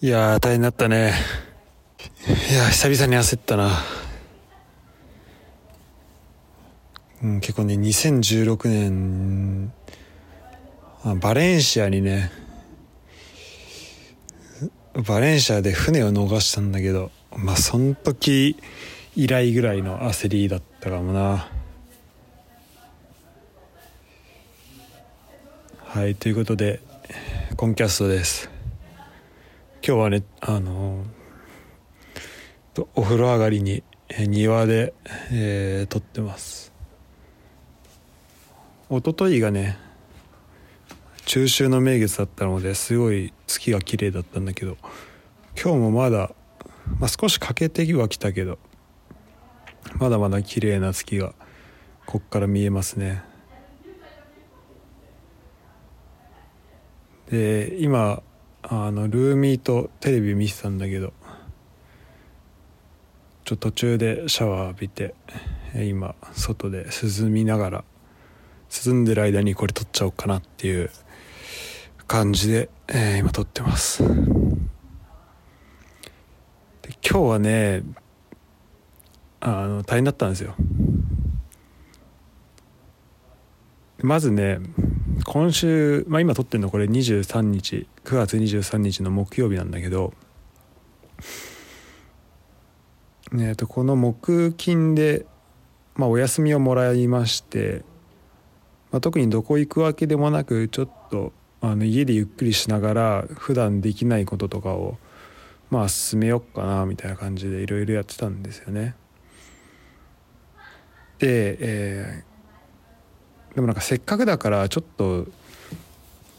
いやー大変だったね。いやー久々に焦ったな。うん結構ね2016年あバレンシアにねバレンシアで船を逃したんだけどまあその時以来ぐらいの焦りだったかもな。はいということでコンキャストです。今日はねあのとお風呂上がりに庭で、えー撮ってます。一昨日がね中秋の名月だったのですごい月が綺麗だったんだけど今日もまだ、まあ、少し欠けてはきたけどまだまだ綺麗な月がこっから見えますね。で今あのルーミーとテレビ見てたんだけどちょっと途中でシャワー浴びて今外で涼みながら涼んでる間にこれ撮っちゃおうかなっていう感じで、えー今撮ってます。で今日はねあの大変だったんですよ。まずね今週、まあ、今撮ってるのこれ23日9月23日の木曜日なんだけどえー、とこの木金で、まあ、お休みをもらいまして、まあ、特にどこ行くわけでもなくちょっとあの家でゆっくりしながら普段できないこととかをまあ進めよっかなみたいな感じでいろいろやってたんですよね。で、えーでもなんかせっかくだからちょっと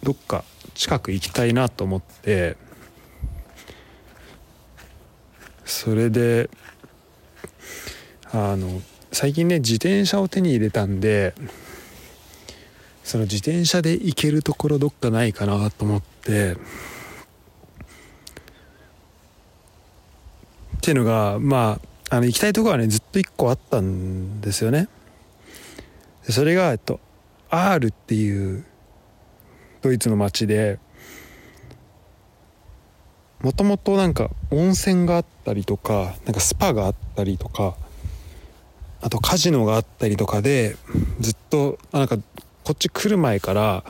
どっか近く行きたいなと思ってそれであの最近ね自転車を手に入れたんでその自転車で行けるところどっかないかなと思ってっていうのがまああの行きたいところはねずっと1個あったんですよね。それが、えっと、アールっていうドイツの町でもともとなんか温泉があったりとかなんかスパがあったりとかあとカジノがあったりとかでずっとあなんかこっち来る前から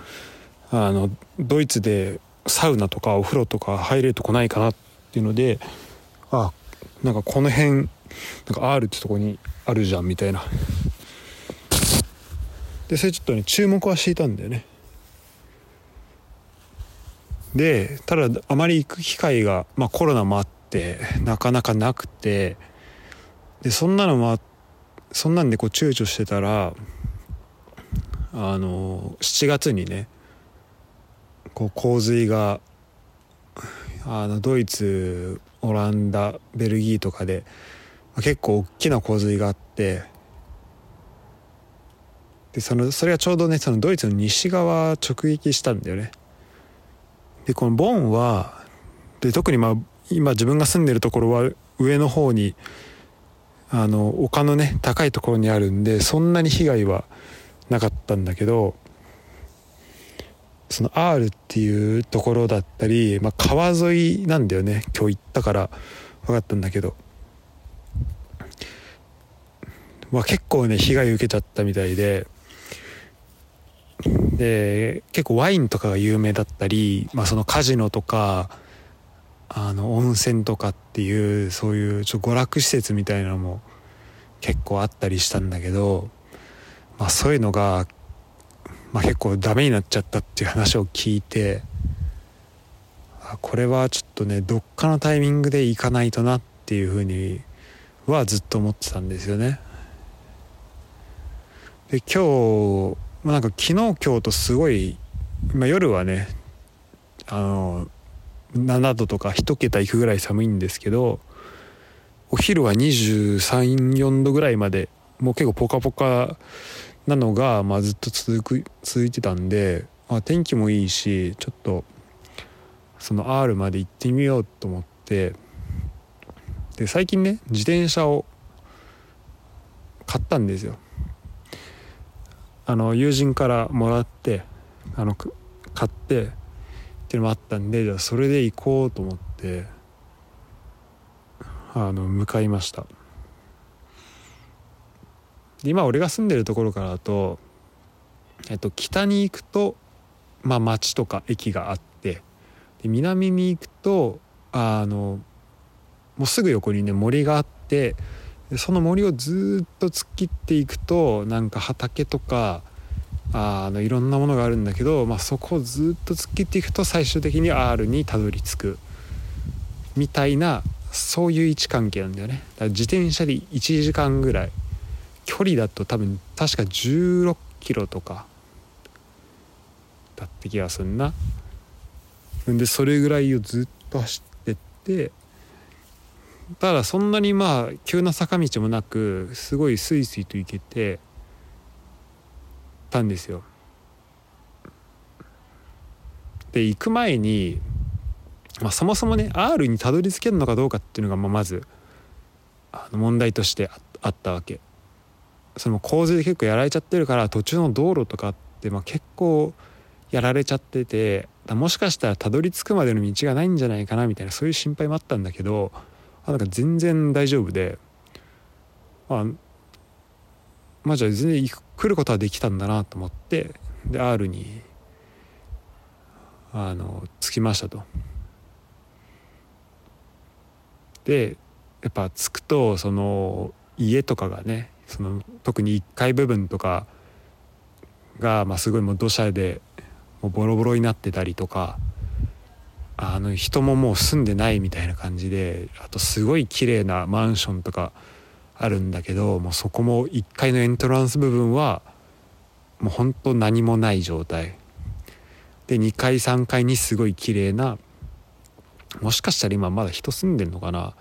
あのドイツでサウナとかお風呂とか入れるとこないかなっていうのであなんかこの辺なんか R ってとこにあるじゃんみたいな。でそれちょっとね注目はしていたんだよね。でただあまり行く機会が、まあ、コロナもあってなかなかなくてでそんなのもあそんなんでこう躊躇してたらあの7月にねこう洪水があのドイツオランダベルギーとかで結構大きな洪水があってでそのそれがちょうどねそのドイツの西側直撃したんだよね。でこのボンはで特にまあ今自分が住んでるところは上の方にあの丘のね高いところにあるんでそんなに被害はなかったんだけどその R っていうところだったり、まあ、川沿いなんだよね今日行ったから分かったんだけど、まあ、結構ね被害受けちゃったみたいでで結構ワインとかが有名だったり、まあ、そのカジノとかあの温泉とかっていうそういうちょ娯楽施設みたいなのも結構あったりしたんだけど、まあ、そういうのが、まあ、結構ダメになっちゃったっていう話を聞いてこれはちょっとねどっかのタイミングで行かないとなっていうふうにはずっと思ってたんですよね。で今日まあなんか昨日今日とすごい、まあ、夜はねあの7度とか1桁いくぐらい寒いんですけどお昼は234度ぐらいまでもう結構ポカポカなのが、まあ、ずっと続く続いてたんで、まあ、天気もいいしちょっとその R まで行ってみようと思ってで最近ね自転車を買ったんですよ。あの友人からもらってあの買ってっていうのもあったんでじゃそれで行こうと思ってあの向かいました。今俺が住んでるところからだと、えっと、北に行くと、まあ、町とか駅があってで南に行くとあのもうすぐ横にね森があってその森をずっと突っ切っていくとなんか畑とかあのいろんなものがあるんだけど、まあ、そこをずっと突っ切っていくと最終的に R にたどり着く。みたいなそういう位置関係なんだよね。だから自転車で1時間ぐらい。距離だと多分確か16キロとか。だって気がすんな。でそれぐらいをずっと走ってってただそんなにまあ急な坂道もなくすごいスイスイと行けてたんですよ。で行く前に、まあ、そもそもね R にたどり着けるのかどうかっていうのがまあまずあの問題としてあったわけ。その洪水で結構やられちゃってるから途中の道路とかってまあ結構やられちゃっててもしかしたらたどり着くまでの道がないんじゃないかなみたいなそういう心配もあったんだけどあなんか全然大丈夫であまあじゃあ全然来ることはできたんだなと思ってで R にあの着きましたと。でやっぱ着くとその家とかがねその特に1階部分とかが、まあ、すごいもう土砂でもうボロボロになってたりとかあの人ももう住んでないみたいな感じであとすごい綺麗なマンションとかあるんだけどもうそこも1階のエントランス部分はもうほんと何もない状態。で2階3階にすごい綺麗なもしかしたら今まだ人住んでんのかな。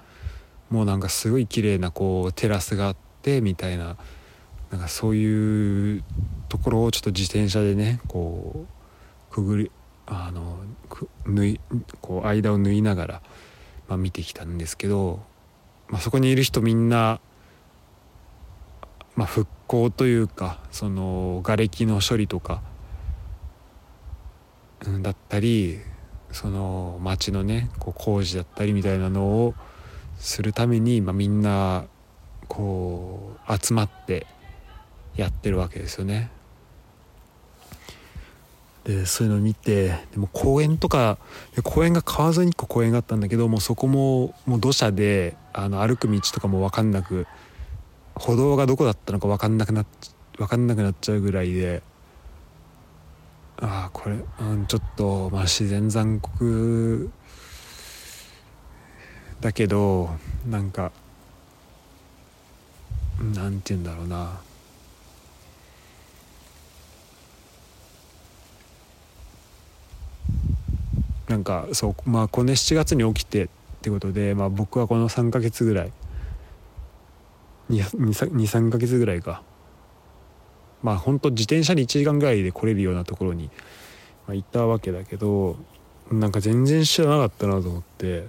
もうなんかすごい綺麗なこうテラスがあってみたいななんかそういうところをちょっと自転車でねこうくぐりあの縫いこう間を縫いながら、まあ、見てきたんですけど、まあ、そこにいる人みんな、まあ、復興というかその瓦礫の処理とか、うん、だったりその町のねこう工事だったりみたいなのをするために、まあ、みんなこう集まってやってるわけですよね。でそういうのを見てでも公園とか公園が川沿いに1個公園があったんだけどもうそこももう土砂であの歩く道とかも分かんなく歩道がどこだったのか分かんなくなっ分かんなくなっちゃうぐらいでああこれ、うん、ちょっと、まあ、自然残酷だけどなんかなんて言うんだろうな。なんかそうまあこの7月に起きてってことで、まあ、僕はこの3ヶ月ぐらい。23ヶ月ぐらいか。まあ本当自転車に1時間ぐらいで来れるようなところに、まあ、行ったわけだけどなんか全然知らなかったなと思って。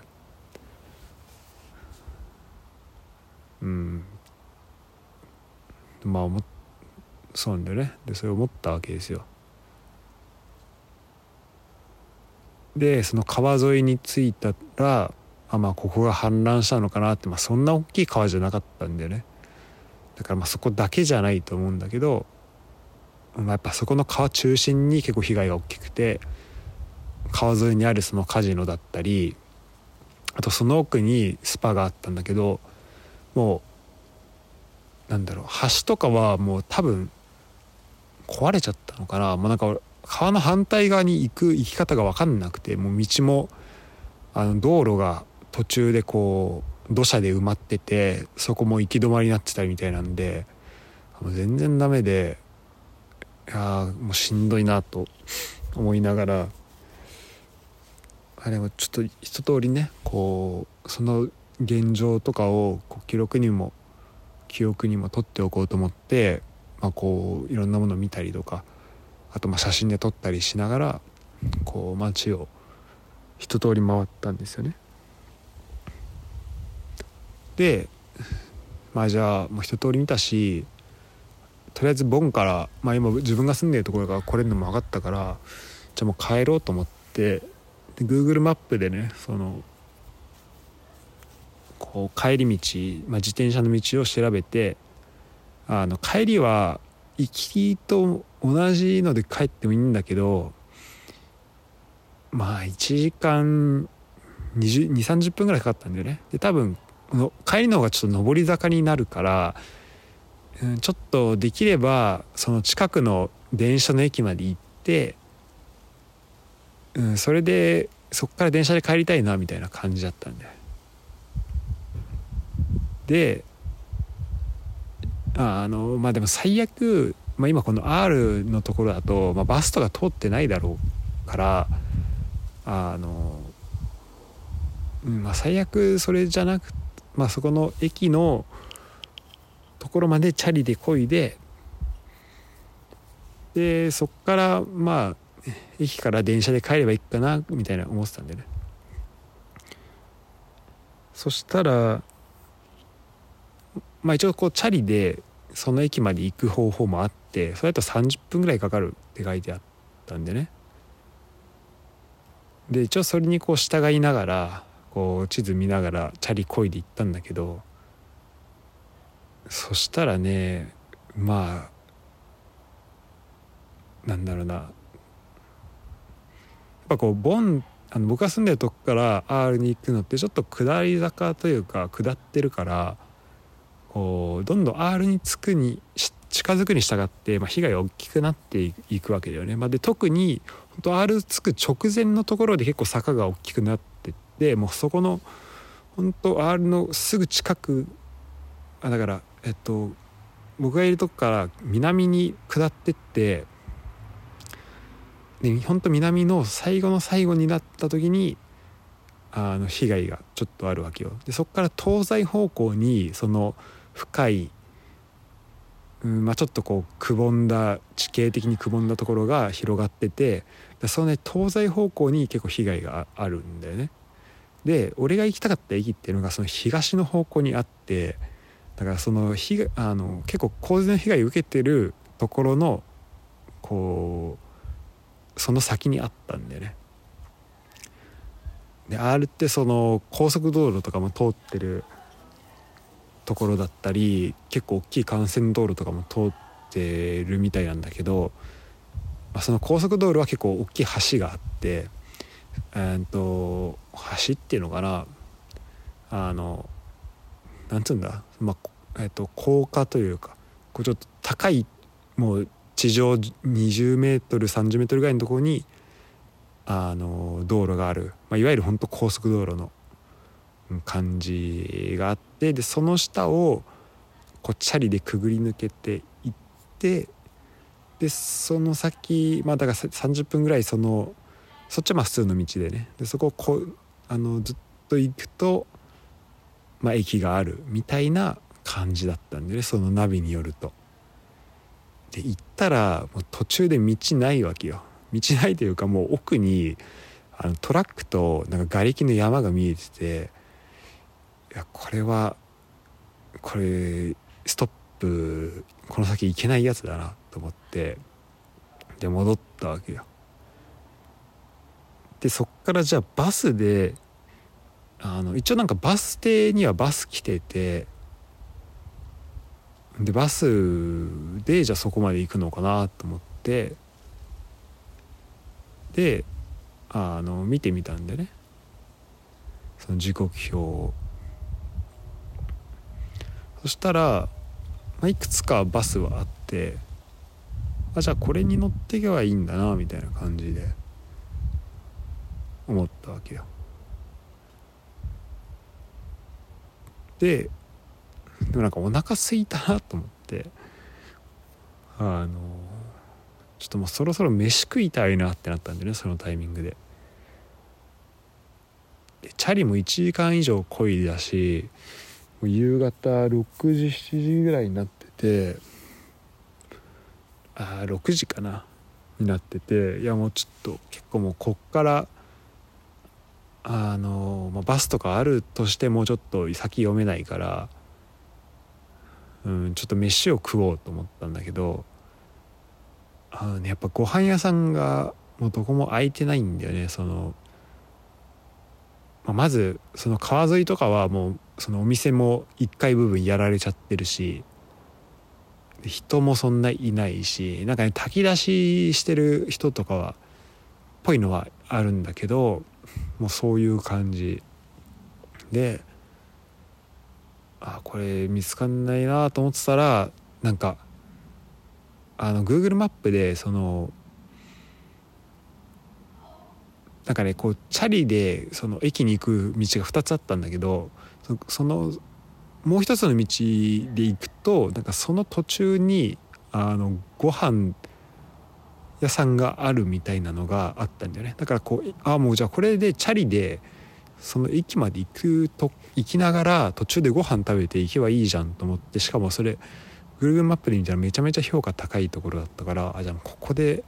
うん。まあ思そうなんだよね。でそれ思ったわけですよ。でその川沿いに着いたらあまあここが氾濫したのかなって、まあ、そんな大きい川じゃなかったんだよね。だからまあそこだけじゃないと思うんだけど、まあ、やっぱそこの川中心に結構被害が大きくて川沿いにあるそのカジノだったりあとその奥にスパがあったんだけどもうなんだろう橋とかはもう多分壊れちゃったのかな。もうなんか川の反対側に行く行き方が分かんなくてもう道もあの道路が途中でこう土砂で埋まっててそこも行き止まりになってたりみたいなんでもう全然ダメでいやもうしんどいなと思いながらあれもちょっと一通りねこうその現状とかをこう記録にも記憶にも取っておこうと思って、まあ、こういろんなものを見たりとかあとまあ写真で撮ったりしながらこう街を一通り回ったんですよね。でまあじゃあもう一通り見たしとりあえずボンから、まあ、今自分が住んでるところが来れるのも分かったからじゃあもう帰ろうと思ってで Google マップでねそのこう帰り道、まあ、自転車の道を調べてあの帰りは行きと同じので帰ってもいいんだけどまあ1時間2 0 3 0分ぐらいかかったんだよね。で多分帰りの方がちょっと上り坂になるから、うん、ちょっとできればその近くの電車の駅まで行って、うん、それでそっから電車で帰りたいなみたいな感じだったんだよ。であのまあでも最悪、まあ、今この R のところだと、まあ、バスとか通ってないだろうからあの、まあ、最悪それじゃなくまあそこの駅のところまでチャリで漕いででそっからまあ駅から電車で帰ればいいかなみたいな思ってたんでね。そしたらまあ一応こうチャリでその駅まで行く方法もあってそれだと30分ぐらいかかるって書いてあったんでね。で一応それにこう従いながらこう地図見ながらチャリこいで行ったんだけどそしたらねまあなんだろうな。やっぱこうボンあの僕が住んでるとこから R に行くのってちょっと下り坂というか下ってるからこうどんどん R につくにし近づくに従って、まあ、被害が大きくなっていくわけだよね。まあ、で特に本当 R つく直前のところで結構坂が大きくなってってもうそこの本当 R のすぐ近くあだからえっと僕がいるとこから南に下ってってで本当南の最後の最後になった時にあの被害がちょっとあるわけよ。でそこから東西方向にその深い、うんまあ、ちょっとこうくぼんだ地形的にくぼんだところが広がっててそのね東西方向に結構被害があるんだよね。で俺が行きたかった駅っていうのがその東の方向にあってだからその被あの結構洪水の被害を受けてるところのこうその先にあったんだよね。で R ってその高速道路とかも通ってるところだったり結構大きい幹線道路とかも通ってるみたいなんだけど、まあ、その高速道路は結構大きい橋があってえー、と橋っていうのかなあのなんつうんだ、まあえー、と高架というかこうちょっと高いもう地上20メートル30メートルぐらいのところにあの道路がある、まあ、いわゆる本当高速道路の感じがあってでその下をこうチャリでくぐり抜けていってでその先まあだから30分ぐらいそのそっちはまあ普通の道でねでそこをこうあのずっと行くと、まあ、駅があるみたいな感じだったんでねそのナビによると。で行ったらもう途中で道ないわけよ。道ないというかもう奥にあのトラックとなんか瓦礫の山が見えてていやこれはこれストップこの先行けないやつだなと思ってで戻ったわけよ。でそっからじゃあバスであの一応なんかバス停にはバス来ててでバスでじゃあそこまで行くのかなと思ってであの見てみたんでねその時刻表をそしたら、まあ、いくつかバスはあってあじゃあこれに乗っていけばいいんだなみたいな感じで思ったわけよ。ででもなんかお腹すいたなと思ってあのちょっともうそろそろ飯食いたいなってなったんでねそのタイミングで。でチャリも1時間以上こいだし夕方6時7時ぐらいになっててあ6時かなになってていやもうちょっと結構もうこっからあの、まあ、バスとかあるとしてもちょっと先読めないから、うん、ちょっと飯を食おうと思ったんだけどあの、ね、やっぱご飯屋さんがもうどこも空いてないんだよね。その、まあ、まずその川沿いとかはもうそのお店も1階部分やられちゃってるし人もそんないないしなんかね炊き出ししてる人とかはっぽいのはあるんだけどもうそういう感じであこれ見つかんないなと思ってたらなんかあの Google マップでそのなんかねこうチャリでその駅に行く道が2つあったんだけどそのもう一つの道で行くとなんかその途中にあのご飯屋さんがあるみたいなのがあったんだよねだからこうああもうじゃあこれでチャリでその駅まで行くと行きながら途中でご飯食べて行けばいいじゃんと思ってしかもそれ Google マップで見たらめちゃめちゃ評価高いところだったからあじゃあここで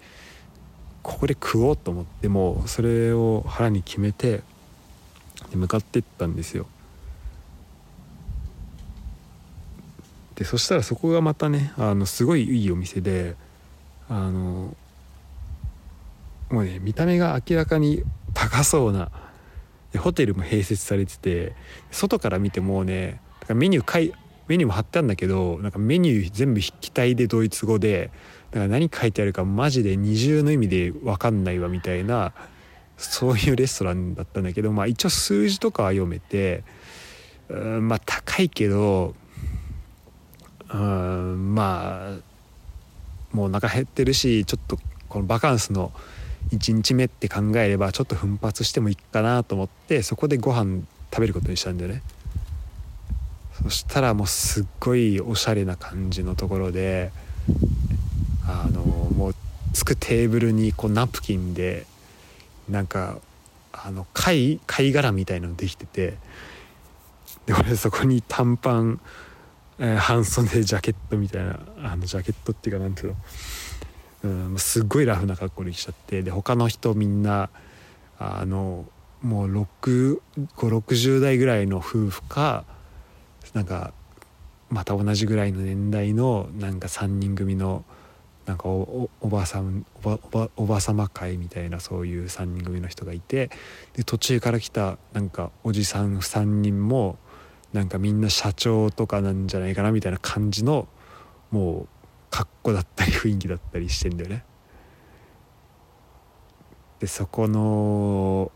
ここで食おうと思ってもうそれを腹に決めて向かってったんですよ。でそしたらそこがまたねあのすごいいいお店であのもうね見た目が明らかに高そうなホテルも併設されてて外から見てもうねメニュー書いメニューも貼ってあるんだけどなんかメニュー全部筆記体でドイツ語でだから何書いてあるかマジで二重の意味で分かんないわみたいなそういうレストランだったんだけどまあ一応数字とかは読めてうんまあ高いけどうん。まあもうお腹減ってるしちょっとこのバカンスの1日目って考えればちょっと奮発してもいいかなと思ってそこでご飯食べることにしたんだよね。そしたらもうすっごいおしゃれな感じのところであのもうつくテーブルにこうナプキンでなんかあの貝貝殻みたいなのできててで俺そこに短パン、えー、半袖ジャケットみたいなあのジャケットっていうかなんていうの。うん、すっごいラフな格好にしちゃってで他の人みんなあのもう560代ぐらいの夫婦かなんかまた同じぐらいの年代のなんか3人組のなんかおばさんおばおば様会みたいなそういう3人組の人がいてで途中から来たなんかおじさん3人もなんかみんな社長とかなんじゃないかなみたいな感じのもう格好だったり雰囲気だったりしてんだよね。でそこの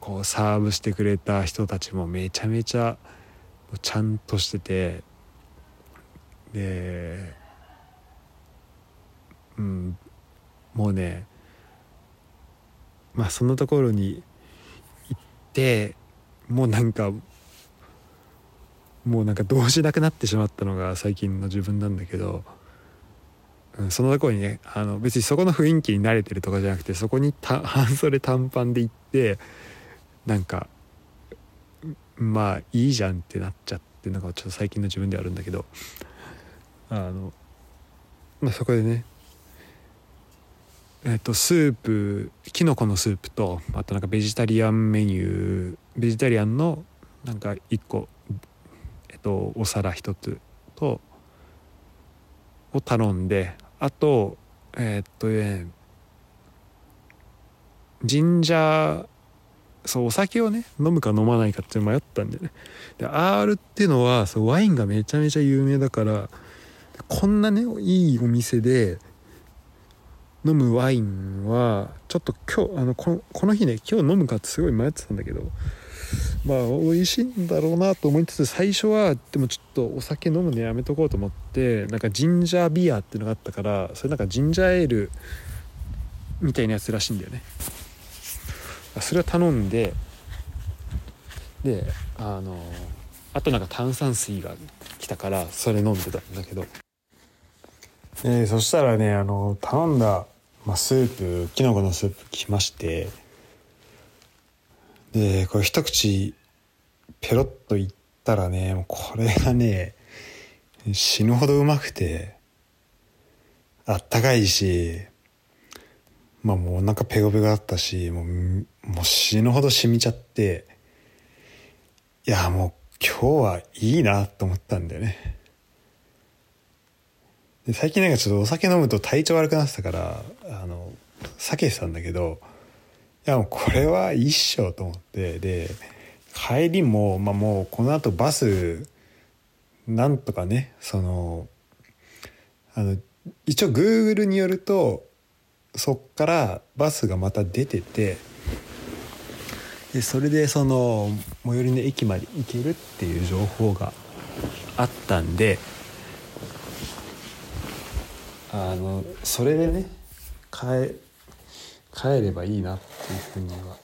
こうサーブしてくれた人たちもめちゃめちゃちゃんとしててでうんもうねまあそのところに行ってもうなんかもうなんかどうしなくなってしまったのが最近の自分なんだけど。うん、そのとこにねあの別にそこの雰囲気に慣れてるとかじゃなくてそこに半袖短パンで行ってなんかまあいいじゃんってなっちゃってなんかちょっと最近の自分ではあるんだけどあの、まあ、そこでねえっとスープきのこのスープとあとなんかベジタリアンメニューベジタリアンのなんか1個とお皿1つとを頼んであとえー、っとねジンジャーそうお酒をね飲むか飲まないかって迷ったんでね。で R っていうのはそうワインがめちゃめちゃ有名だからこんなねいいお店で飲むワインはちょっと今日あのここの日ね今日飲むかってすごい迷ってたんだけどまあ美味しいんだろうなと思いつつ最初はでもちょっとお酒飲むのやめとこうと思ってなんかジンジャービアっていうのがあったからそれなんかジンジャーエールみたいなやつらしいんだよね。それを頼んでであのあとなんか炭酸水が来たからそれ飲んでたんだけど、えー、そしたらねあの頼んだ、まあ、スープきのこのスープ来ましてで、これ一口ペロッといったらね、もうこれがね、死ぬほどうまくて、あったかいし、まあもうお腹ペコペコだったし、もう、もう死ぬほど染みちゃって、いやもう今日はいいなと思ったんだよね。で最近なんかちょっとお酒飲むと体調悪くなってたから、あの、避けてたんだけど、いやもうこれはいいっしょと思ってで帰りも、まあ、もうこのあとバスなんとかねそのあの一応 Google によるとそっからバスがまた出ててでそれでその最寄りの駅まで行けるっていう情報があったんであのそれでね帰帰ればいいなっていうふうには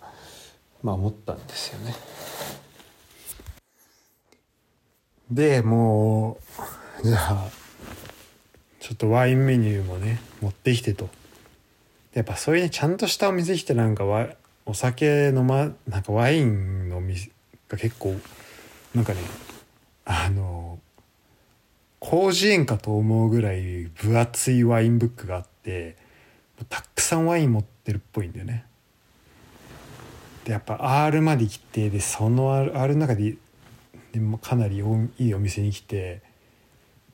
まあ思ったんですよね。でもうじゃあちょっとワインメニューもね持ってきてとやっぱそういうねちゃんとしたお店来てなんかわお酒飲まなんかワインの店が結構なんかねあの広辞苑かと思うぐらい分厚いワインブックがあってたくさんワイン持ってるっぽいんだよね。でやっぱ R まで来てでその R, R の中ででもかなりいいお店に来て、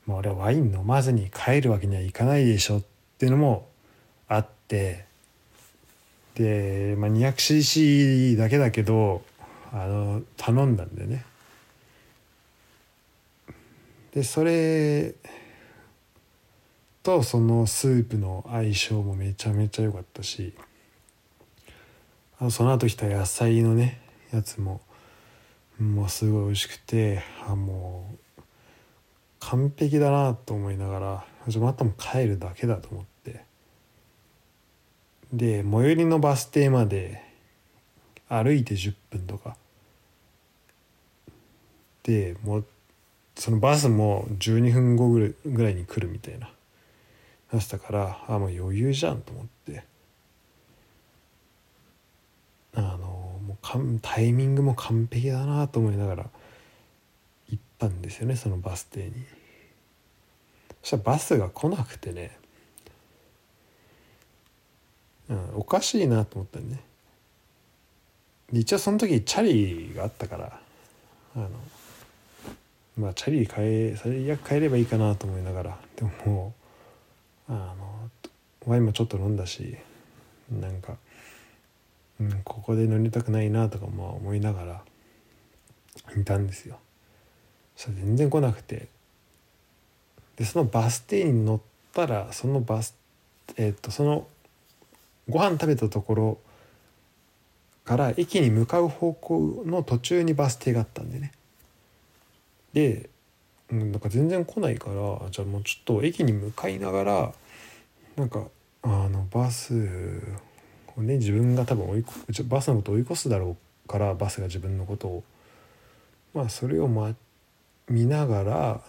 まあ、俺はワイン飲まずに帰るわけにはいかないでしょっていうのもあってで、まあ、200cc だけだけどあの頼んだんだよね。でそれとそのスープの相性もめちゃめちゃ良かったしあその後来た野菜のねやつももうすごい美味しくてあもう完璧だなと思いながらじゃまたも帰るだけだと思って。で最寄りのバス停まで歩いて10分とか。でもうそのバスも12分後ぐらいに来るみたいな。なしたからあもう余裕じゃんと思って。あのもうタイミングも完璧だなと思いながら行ったんですよねそのバス停に。そしたらバスが来なくてね、うん、おかしいなと思ったんね。一応その時チャリがあったからあのまあチャリ変え最悪変えればいいかなと思いながら。でももうあのワインもちょっと飲んだしなんか、うん、ここで乗りたくないなとかも思いながらいたんですよ。そしたら全然来なくてでそのバス停に乗ったらそのバスえっ、とそのご飯食べたところから駅に向かう方向の途中にバス停があったんでねで、うん、なんか全然来ないからじゃあもうちょっと駅に向かいながらなんかあのバスをね自分が多分追いバスのことを追い越すだろうからバスが自分のことを。まあそれを、ま、見ながら、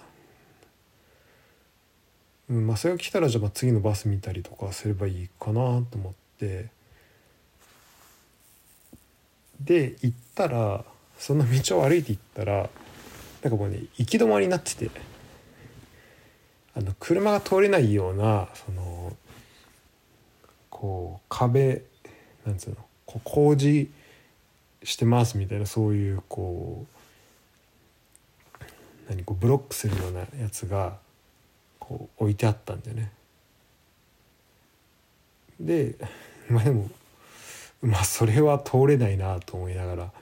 うんまあ、それが来たらじゃあ次のバス見たりとかすればいいかなと思って。で行ったらその道を歩いて行ったらなんかもうね行き止まりになっててあの車が通れないようなそのこう壁なんつうのこう工事してますみたいなそういうこう何こうブロックするようなやつがこう置いてあったんだよね。でまあでもまあそれは通れないなと思いながら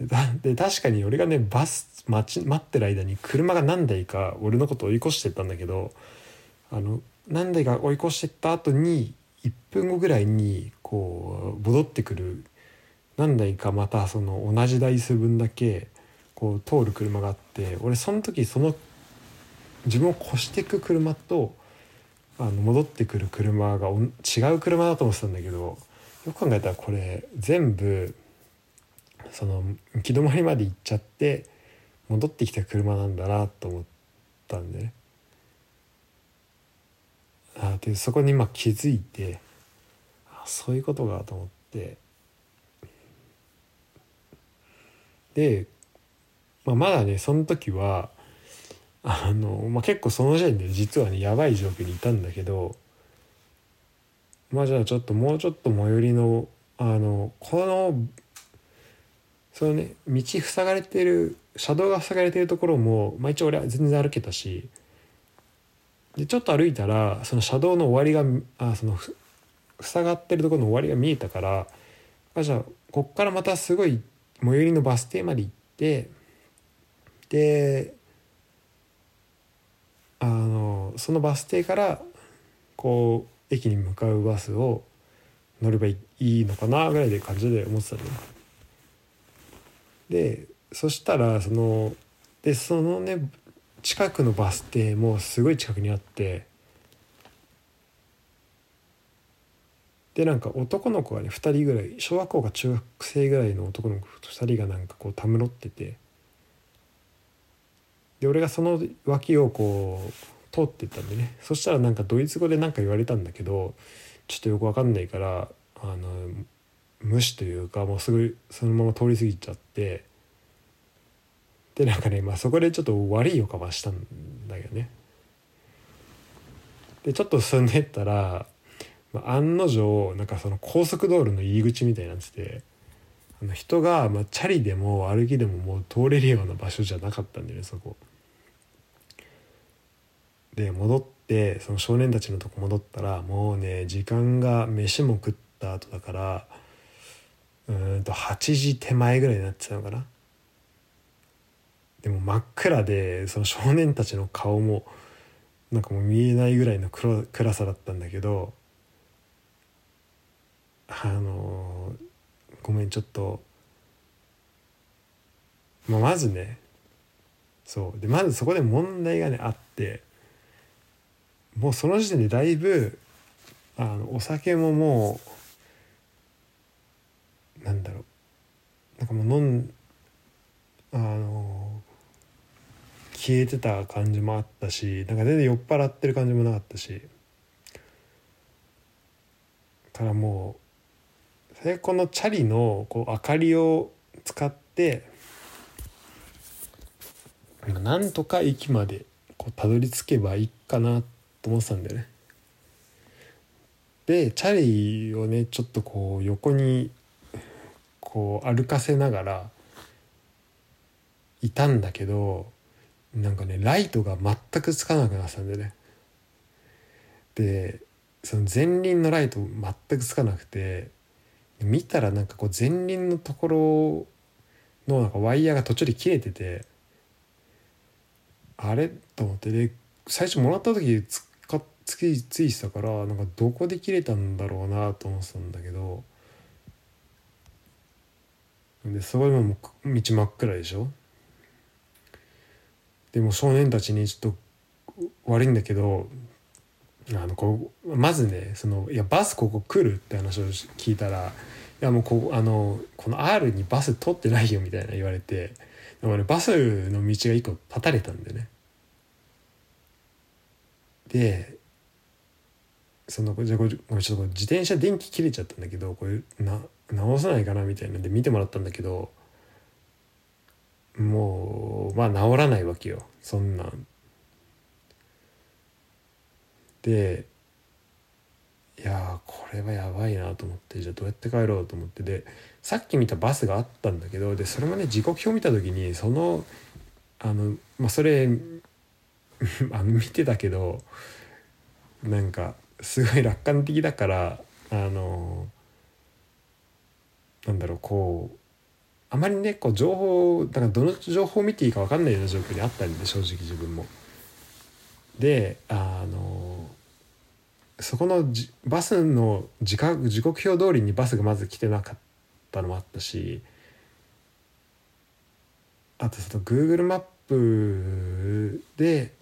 で確かに俺がねバス待ち待ってる間に車が何台か俺のこと追い越してったんだけどあの何台か追い越してった後に1分後ぐらいにこう戻ってくる何台かまたその同じ台数分だけこう通る車があって俺その時その自分を越してく車とあの戻ってくる車が違う車だと思ってたんだけどよく考えたらこれ全部その行き止まりまで行っちゃって戻ってきた車なんだなと思ったんでね。あでそこに今気づいてあそういうことかと思って。で、まあ、まだねその時はあの、まあ、結構その時点で実はねやばい状況にいたんだけどまあじゃあちょっともうちょっと最寄りのあのこのそのね道塞がれてる車道が塞がれてるところも、まあ、一応俺は全然歩けたしでちょっと歩いたらその車道の終わりがあその塞がってるところの終わりが見えたからあじゃあこっからまたすごい最寄りのバス停まで行っでであのそのバス停からこう駅に向かうバスを乗ればいいのかなぐらいで感じで思ってたんだよ。でそしたらそのでそのね近くのバス停もすごい近くにあってでなんか男の子がね2人ぐらい小学校か中学生ぐらいの男の子2人がなんかこうたむろっててで俺がその脇をこう通ってったんでね。そしたらなんかドイツ語で何か言われたんだけどちょっとよく分かんないからあの無視というかもうすぐそのまま通り過ぎちゃってでなんかね、まあ、そこでちょっと悪い予感はしたんだけどねでちょっと進んでったら、まあ、案の定なんかその高速道路の入り口みたいになっててあの人が、まあ、チャリでも歩きでももう通れるような場所じゃなかったんだよねそこ。で戻ってその少年たちのとこ戻ったらもうね時間が飯も食った後だからうんと8時手前ぐらいになってたのかな。でも真っ暗でその少年たちの顔もなんかもう見えないぐらいの暗暗さだったんだけどあのごめんちょっと、まあ、まずねそうでまずそこで問題がねあってもうその時点でだいぶあのお酒ももうなんだろうなんかもう飲んあの消えてた感じもあったしなんか全然酔っ払ってる感じもなかったしからもう最このチャリのこう明かりを使ってなんとか駅までこうたどり着けばいいかなと思ってたんだよね。でチャリをねちょっとこう横にこう歩かせながらいたんだけどなんかねライトが全くつかなくなってたんだよね。でその前輪のライト全くつかなくて見たらなんかこう前輪のところのなんかワイヤーが途中で切れててあれ？と思ってで最初もらった時つかつきついてたからなんかどこで切れたんだろうなと思ってたんだけどでそこでもう道真っ暗でしょ？でも少年たちにちょっと悪いんだけどあのこうまずねそのいやバスここ来るって話を聞いたらいやもうこあのこの R にバス通ってないよみたいな言われてでもねバスの道が一個断たれたんでね。でそのじゃあこれちょっと自転車電気切れちゃったんだけどこれな直さないかなみたいなんで見てもらったんだけどもうまあ治らないわけよ。そんなん。でいやこれはやばいなと思ってじゃあどうやって帰ろうと思って。でさっき見たバスがあったんだけどでそれもね時刻表見た時にそのあのまあそれ あの見てたけどなんかすごい楽観的だからあのなんだろうこうあまりねこう情報だからどの情報を見ていいか分かんないような状況にあったんで正直自分も。であのそこのバスの時刻時刻表通りにバスがまず来てなかったのもあったしあとその Google マップで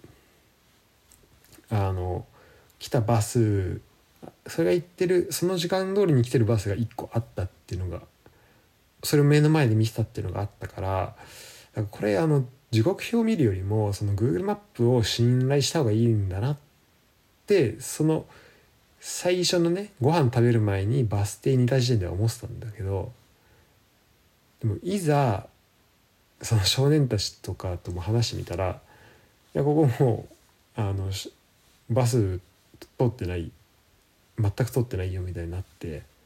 あの来たバスそれが行ってるその時間通りに来てるバスが1個あったっていうのがそれを目の前で見てたっていうのがあったからかこれあの時刻表を見るよりもその Google マップを信頼した方がいいんだなってその最初のねご飯食べる前にバス停にいた時点では思ってたんだけどでもいざその少年たちとかとも話してみたらいやここもうあのバス通ってない全く通ってないよみたいになって。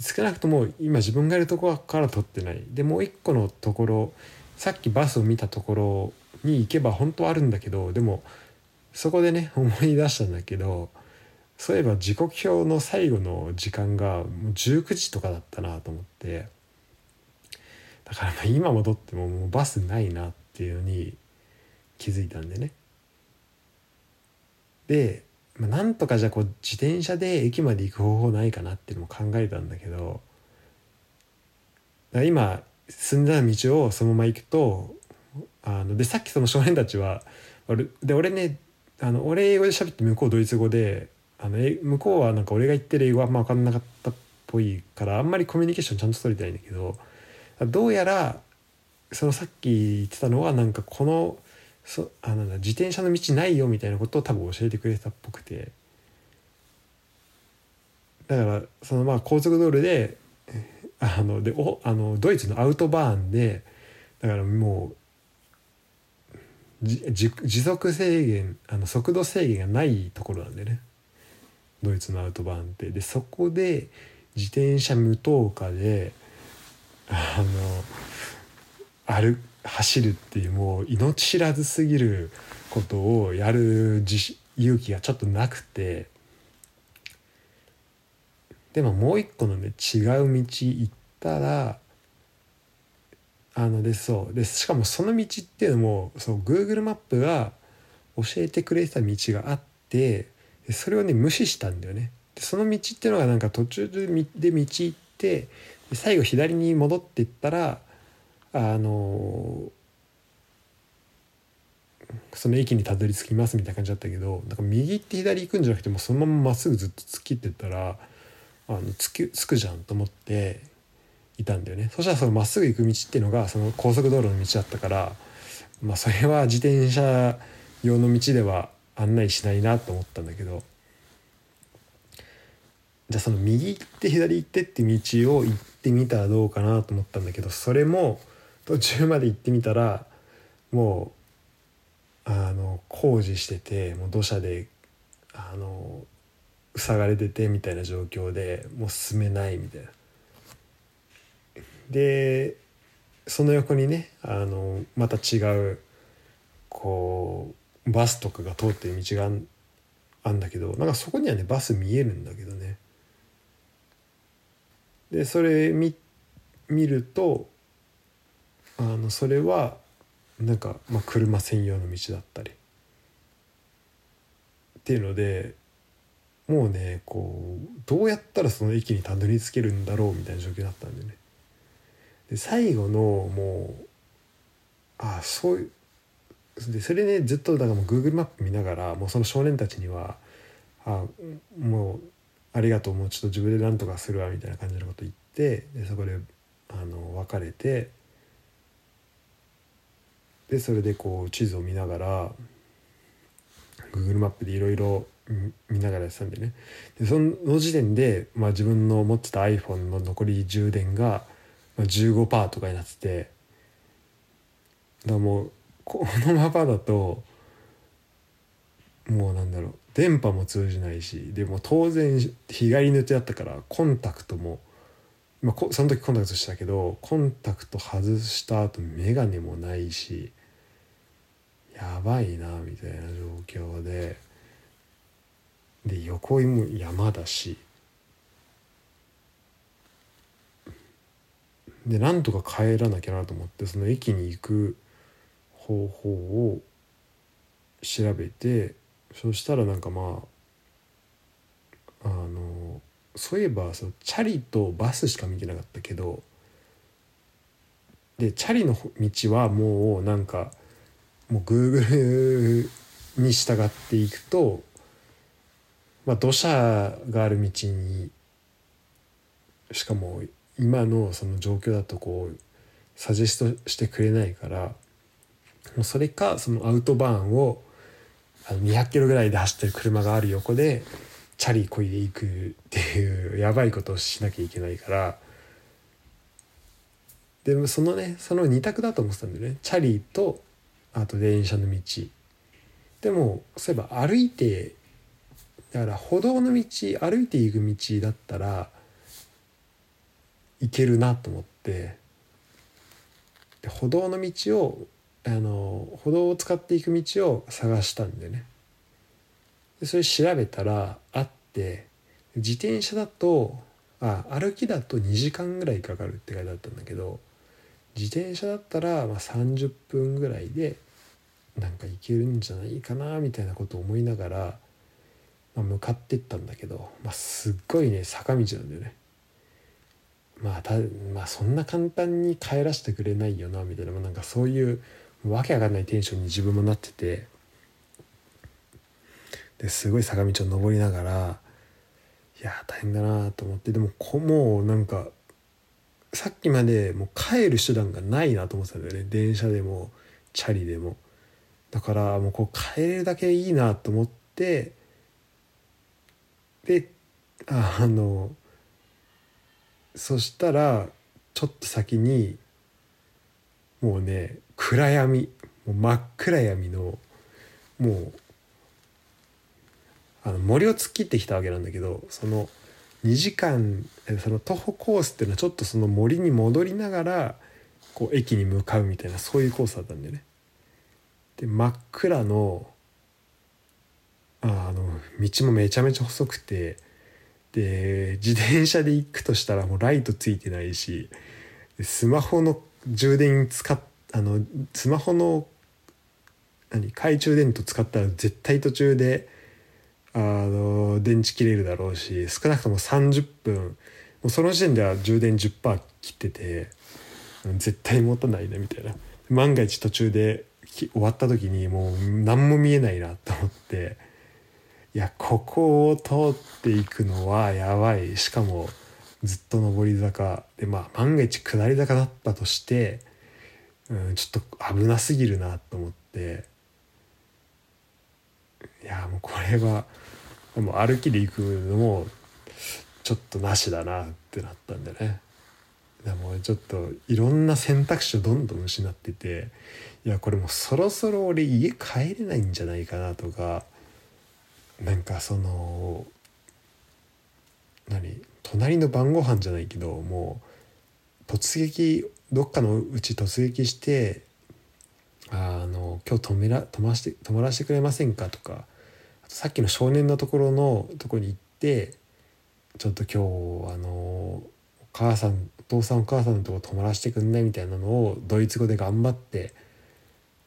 少なくとも今自分がいるところから撮ってない。でもう一個のところさっきバスを見たところに行けば本当はあるんだけどでもそこでね 思い出したんだけどそういえば時刻表の最後の時間がもう19時とかだったなと思って。だからま今戻ってももうバスないなっていうのに気づいたんでね。で、まあ、なんとかじゃあこう自転車で駅まで行く方法ないかなっていうのも考えたんだけど今進んだ道をそのまま行くとあのでさっきその少年たちはで俺ねあの俺英語で喋って向こうドイツ語であの向こうはなんか俺が言ってる英語はあんま分かんなかったっぽいからあんまりコミュニケーションちゃんと取れてないんだけどどうやらそのさっき言ってたのはなんかこのそあなんだ自転車の道ないよみたいなことを多分教えてくれたっぽくて。だからそのまあ高速道路で あのでおあのドイツのアウトバーンでだからもう時速制限あの速度制限がないところなんでね。ドイツのアウトバーンって。でそこで自転車無灯火であの歩走るっていうもう命知らずすぎることをやる勇気がちょっとなくてでももう一個のね違う道行ったらあのでそうでしかもその道っていうのもそう Google マップが教えてくれてた道があってそれをね無視したんだよね。でその道っていうのがなんか途中で道行って最後左に戻っていったらあのその駅にたどり着きますみたいな感じだったけどなんか右行って左行くんじゃなくてもそのまままっすぐずっと突っ切ってったらあの着く着くじゃんと思っていたんだよね。そしたらそのまっすぐ行く道っていうのがその高速道路の道だったからまあそれは自転車用の道では案内しないなと思ったんだけどじゃあその右行って左行ってって道を行ってみたらどうかなと思ったんだけどそれも途中まで行ってみたらもうあの工事しててもう土砂であの塞がれててみたいな状況でもう進めないみたいな。でその横にねあのまた違うこうバスとかが通ってる道があんだけどなんかそこにはねバス見えるんだけどねでそれ見見るとあのそれはなんか、まあ、車専用の道だったり。っていうのでもうねこうどうやったらその駅にたどり着けるんだろうみたいな状況だったんでね。で最後のもうああそういうでそれねずっとだからもう Google マップ見ながらもうその少年たちには「ああもうありがとうもうちょっと自分で何とかするわ」みたいな感じのこと言ってでそこであの別れてでそれでこう地図を見ながら Google マップでいろいろ見ながらやってたんでね。でその時点で、まあ、自分の持ってた iPhone の残り充電が15%とかになっててだからもうこのままだともうなんだろう電波も通じないしでも当然日帰りの予定だったからコンタクトも、まあ、その時コンタクトしたけどコンタクト外した後眼鏡もないしやばいなみたいな状況で。で横も山だし。でなんとか帰らなきゃなと思ってその駅に行く方法を調べてそしたらなんかまああのそういえばそのチャリとバスしか見てなかったけどでチャリの道はもうなんかもう Google に従っていくと、まあ、土砂がある道にしかも今のその状況だとこうサジェストしてくれないからもうそれかそのアウトバーンを200キロぐらいで走ってる車がある横でチャリこいでいくっていうやばいことをしなきゃいけないからでもそのねその2択だと思ってたんだよね。チャリとあと電車の道。でもそういえば歩いてだから歩道の道歩いていく道だったら行けるなと思って。で歩道の道をあの歩道を使っていく道を探したんでね。でそれ調べたらあって自転車だとあ歩きだと2時間ぐらいかかるって書いてあったんだけど自転車だったらまあ30分ぐらいでなんか行けるんじゃないかなみたいなことを思いながら、まあ、向かってったんだけど、まあ、すっごいね坂道なんだよね。まあたまあそんな簡単に帰らせてくれないよなみたいなまあなんかそういうわけわかんないテンションに自分もなっててですごい坂道を登りながらいや大変だなと思ってでもこもうなんかさっきまでもう帰る手段がないなと思ってたんだよね。電車でもチャリでも。だからもうこう帰れるだけいいなと思ってであのそしたらちょっと先にもうね暗闇もう真っ暗闇のもうあの森を突っ切ってきたわけなんだけどその2時間その徒歩コースっていうのはちょっとその森に戻りながらこう駅に向かうみたいなそういうコースだったんだよね。で真っ暗のあの道もめちゃめちゃ細くてで自転車で行くとしたらもうライトついてないしスマホの充電使っあのスマホの何懐中電灯使ったら絶対途中であの電池切れるだろうし少なくとも30分もうその時点では充電10%切ってて絶対持たないなみたいな。万が一途中で終わった時にもう何も見えないなと思っていやここを通っていくのはやばい。しかもずっと上り坂でまあ万が一下り坂だったとして、うん、ちょっと危なすぎるなと思って。いやもうこれはもう歩きで行くのもちょっとなしだなってなったんでね。でもちょっといろんな選択肢をどんどん失ってていやこれもうそろそろ俺家帰れないんじゃないかなとかなんかその何隣の晩ご飯じゃないけどもう突撃どっかのうち突撃してあの今日泊めら泊まして泊まらせてくれませんかとかさっきの少年のところのとこに行ってちょっと今日あのお母さんお父さんお母さんのとこ泊まらせてくんないみたいなのをドイツ語で頑張って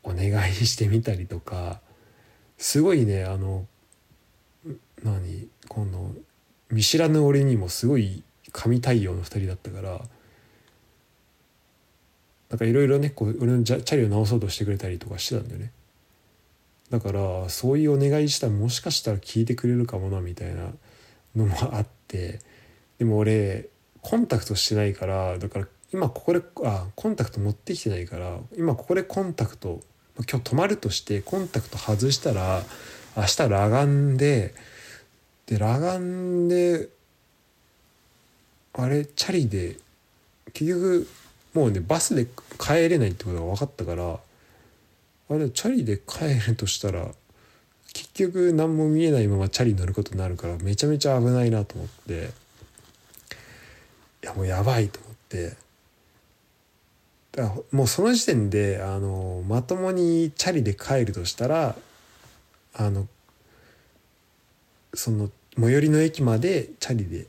お願いしてみたりとかすごいねあの何この見知らぬ俺にもすごい神対応の2人だったからなんかいろいろねこう俺のチャリを直そうとしてくれたりとかしてたんだよね。だからそういうお願いしたらもしかしたら聞いてくれるかもなみたいなのもあってでも俺コンタクトしてないからだから今ここであコンタクト持ってきてないから今ここでコンタクト今日泊まるとしてコンタクト外したら明日裸眼でで裸眼であれチャリで結局もうねバスで帰れないってことが分かったからあれチャリで帰るとしたら結局何も見えないままチャリ乗ることになるからめちゃめちゃ危ないなと思っていやもうやばいと思ってだもうその時点であのまともにチャリで帰るとしたらあのその最寄りの駅までチャリで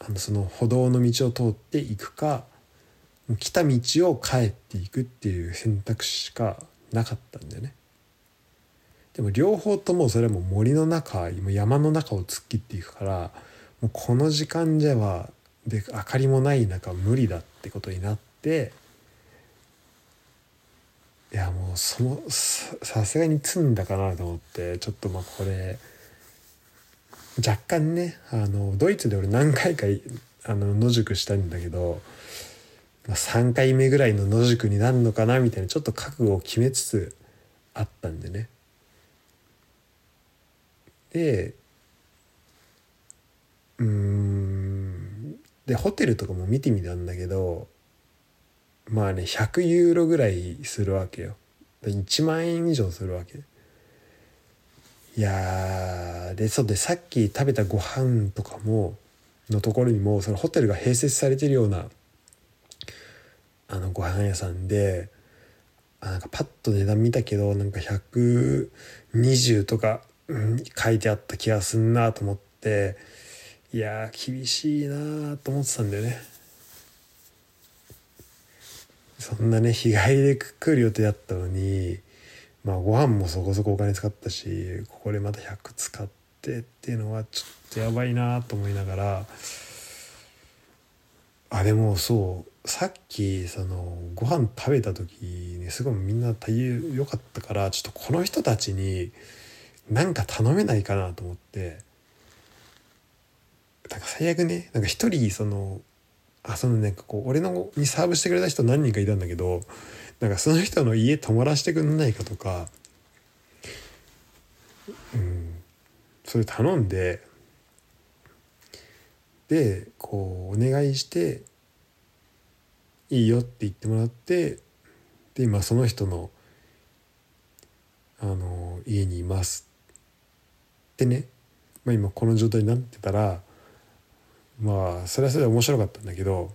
あのその歩道の道を通っていくか来た道を帰っていくっていう選択肢しかなかったんだよね。でも両方ともそれも森の中山の中を突っ切っていくからもうこの時間じゃはで明かりもない中無理だってことになっていやもうそのさすがに積んだかなと思ってちょっとまあこれ若干ねあのドイツで俺何回かあの野宿したんだけどまあ3回目ぐらいの野宿になるのかなみたいなちょっと覚悟を決めつつあったんでね。でうん。でホテルとかも見てみたんだけどまあね100ユーロぐらいするわけよ。1万円以上するわけ。いやでそうでさっき食べたご飯とかものところにもそのホテルが併設されてるようなあのご飯屋さんであなんかパッと値段見たけどなんか120とか、うん、書いてあった気がすんなと思っていや厳しいなと思ってたんだよね。そんなね日帰りで来る予定だったのにまあご飯もそこそこお金使ったしここでまた100使ってっていうのはちょっとやばいなと思いながらあでもそうさっきそのご飯食べた時にすごいみんな対応良かったからちょっとこの人たちに何か頼めないかなと思ってなんか最悪ねなんか一人そのあそのなんかこう俺のにサーブしてくれた人何人かいたんだけどなんかその人の家泊まらせてくんないかとかうんそれ頼んででこうお願いしていいよって言ってもらってで今その人のあの家にいますってね、まあ、今この状態になってたらまあそれはそれで面白かったんだけど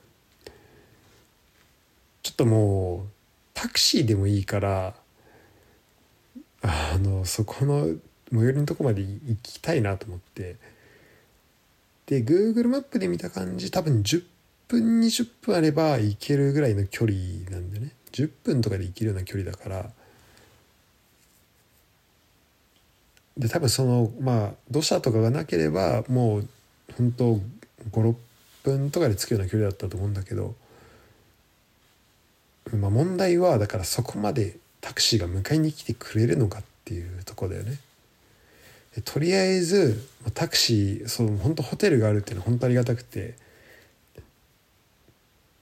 ちょっともうタクシーでもいいからあのそこの最寄りのとこまで行きたいなと思って。で Google マップで見た感じ多分10分20分あれば行けるぐらいの距離なんでね。10分とかで行けるような距離だから。で多分そのまあ土砂とかがなければもう本当56分とかで着くような距離だったと思うんだけど、まあ、問題はだからそこまでタクシーが迎えに来てくれるのかっていうとこだよね。とりあえずタクシーその本当ホテルがあるっていうのは本当ありがたくて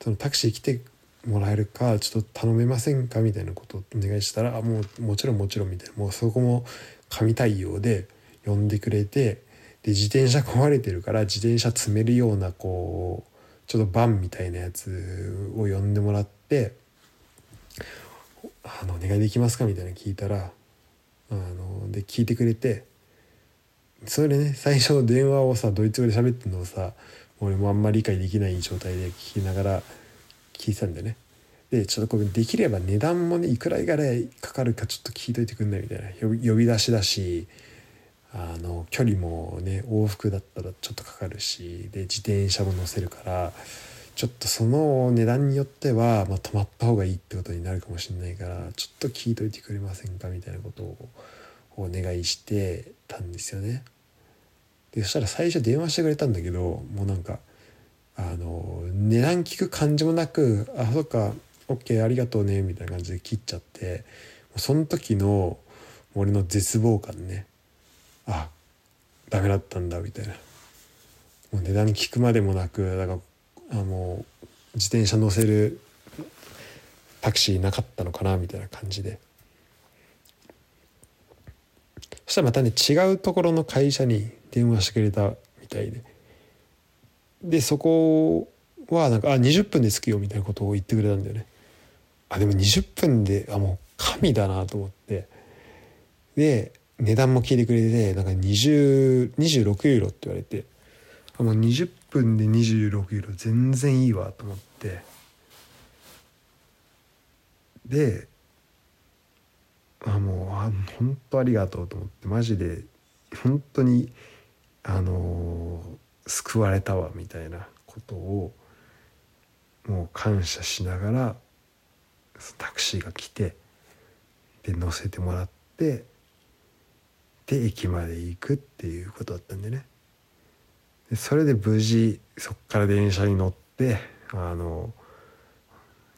そのタクシー来てもらえるかちょっと頼めませんかみたいなことをお願いしたらあもうもちろんもちろんみたいなもうそこも神対応で呼んでくれてで自転車壊れてるから自転車積めるようなこうちょっとバンみたいなやつを呼んでもらって「あのお願いできますか?」みたいな聞いたらあので聞いてくれてそれね最初の電話をさドイツ語で喋ってるのをさ俺もあんまり理解できない状態で聞きながら聞いてたんでね。でちょっとこれできれば値段もねいくらぐらいかかるかちょっと聞いといてくんないみたいな。呼び出しだしあの距離もね往復だったらちょっとかかるしで自転車も乗せるからちょっとその値段によっては、まあ、止まった方がいいってことになるかもしれないからちょっと聞いといてくれませんかみたいなことをお願いしてたんですよね。でそしたら最初電話してくれたんだけどもうなんかあの値段聞く感じもなく「あそっか OK ありがとうね」みたいな感じで切っちゃってその時の俺の絶望感ね。あダメだったんだみたいな。もう値段聞くまでもなくだからあの自転車乗せるタクシーなかったのかなみたいな感じで。そしたらまたね違うところの会社に電話してくれたみたいで。でそこはなんか「あ20分で着くよ」みたいなことを言ってくれたんだよね。あでも20分であもう神だなと思って。で値段も聞いてくれてなんか20 26ユーロって言われて。あもう20分で26ユーロ全然いいわと思って。であもうあ本当ありがとうと思ってマジで本当にあのー、救われたわみたいなことをもう感謝しながらタクシーが来てで乗せてもらってで駅まで行くっていうことだったんでね。でそれで無事そっから電車に乗ってあの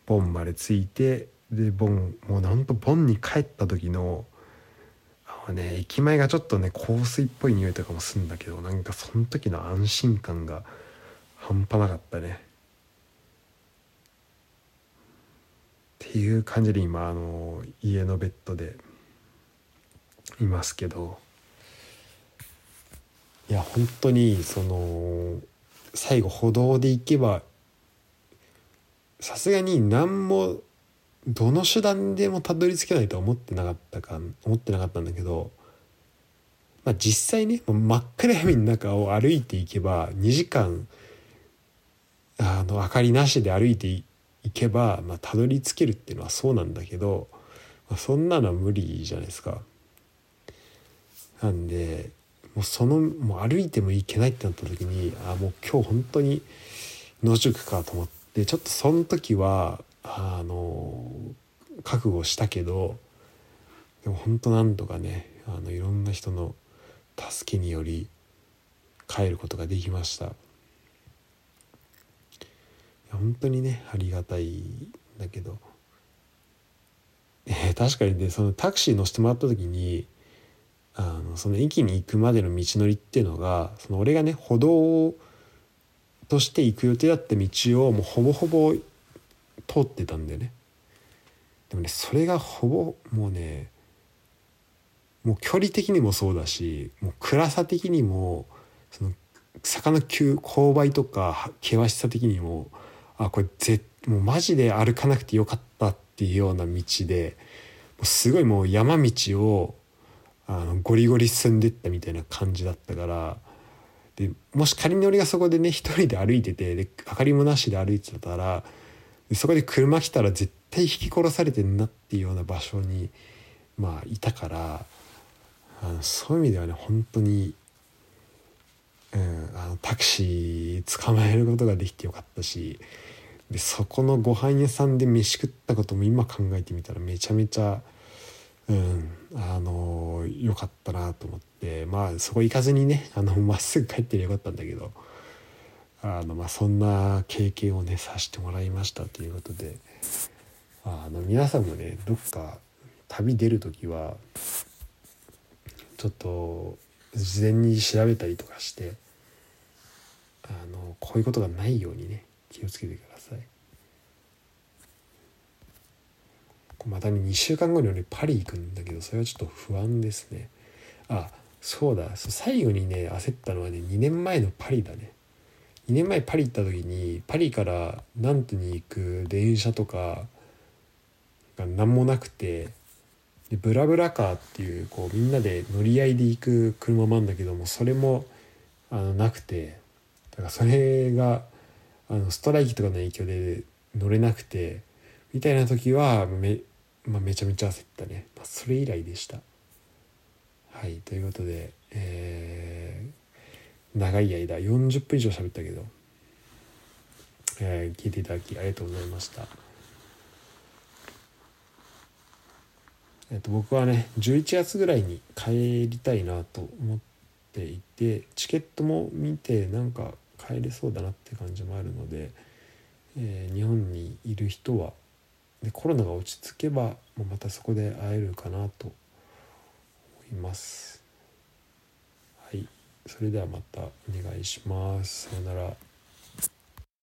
ボンまで着いてでボンもうなんとボンに帰った時のあのね駅前がちょっとね香水っぽい匂いとかもするんだけどなんかその時の安心感が半端なかったね。っていう感じで今あの家のベッドでいますけど。いや本当にその最後歩道で行けばさすがに何もどの手段でもたどり着けないとは思ってなかったか思ってなかったんだけど、まあ、実際ね真っ暗闇の中を歩いていけば2時間あの明かりなしで歩いていけば、まあ、たどり着けるっていうのはそうなんだけど、まあ、そんなのは無理じゃないですか。なんでもうそのもう歩いてもいけないってなった時にあもう今日本当に野宿かと思ってちょっとその時はあの覚悟したけどでも本当なんとかねあのいろんな人の助けにより帰ることができました。本当にねありがたいんだけど、え、確かにねそのタクシー乗せてもらった時にあのその駅に行くまでの道のりっていうのがその俺がね歩道として行く予定だった道をもうほぼほぼ通ってたんだよね。でもねそれがほぼもうねもう距離的にもそうだしもう暗さ的にもその坂の急勾配とか険しさ的にもあこれぜもうマジで歩かなくてよかったっていうような道でもうすごいもう山道をあのゴリゴリ進んでったみたいな感じだったからでもし仮に俺がそこでね一人で歩いててで明かりもなしで歩いてたらそこで車来たら絶対引き殺されてんなっていうような場所にまあいたからあのそういう意味ではね本当に、うん、あのタクシー捕まえることができてよかったしでそこのご飯屋さんで飯食ったことも今考えてみたらめちゃめちゃうんあの良かったなと思ってまあそこ行かずにねあのまっすぐ帰ってりゃよかったんだけどあのまあそんな経験をねさせてもらいましたということであの皆さんもねどっか旅出る時はちょっと事前に調べたりとかしてあのこういうことがないようにね気をつけてください。またね2週間後に俺パリ行くんだけどそれはちょっと不安ですね。あそうだ。最後にね焦ったのはね2年前のパリだね。2年前パリ行った時にパリからナントに行く電車とかが何もなくてでブラブラカーっていうこうみんなで乗り合いで行く車もあるんだけどもそれもあのなくてだからそれがあのストライキとかの影響で乗れなくてみたいな時はめまあ、めちゃめちゃ焦ったね、まあ、それ以来でした。はいということで、えー、長い間40分以上喋ったけど、えー、聞いていただきありがとうございました。えっと、僕はね11月ぐらいに帰りたいなと思っていてチケットも見てなんか帰れそうだなって感じもあるので、えー、日本にいる人はでコロナが落ち着けばまたそこで会えるかなと思います。それではまたお願いします。さようなら。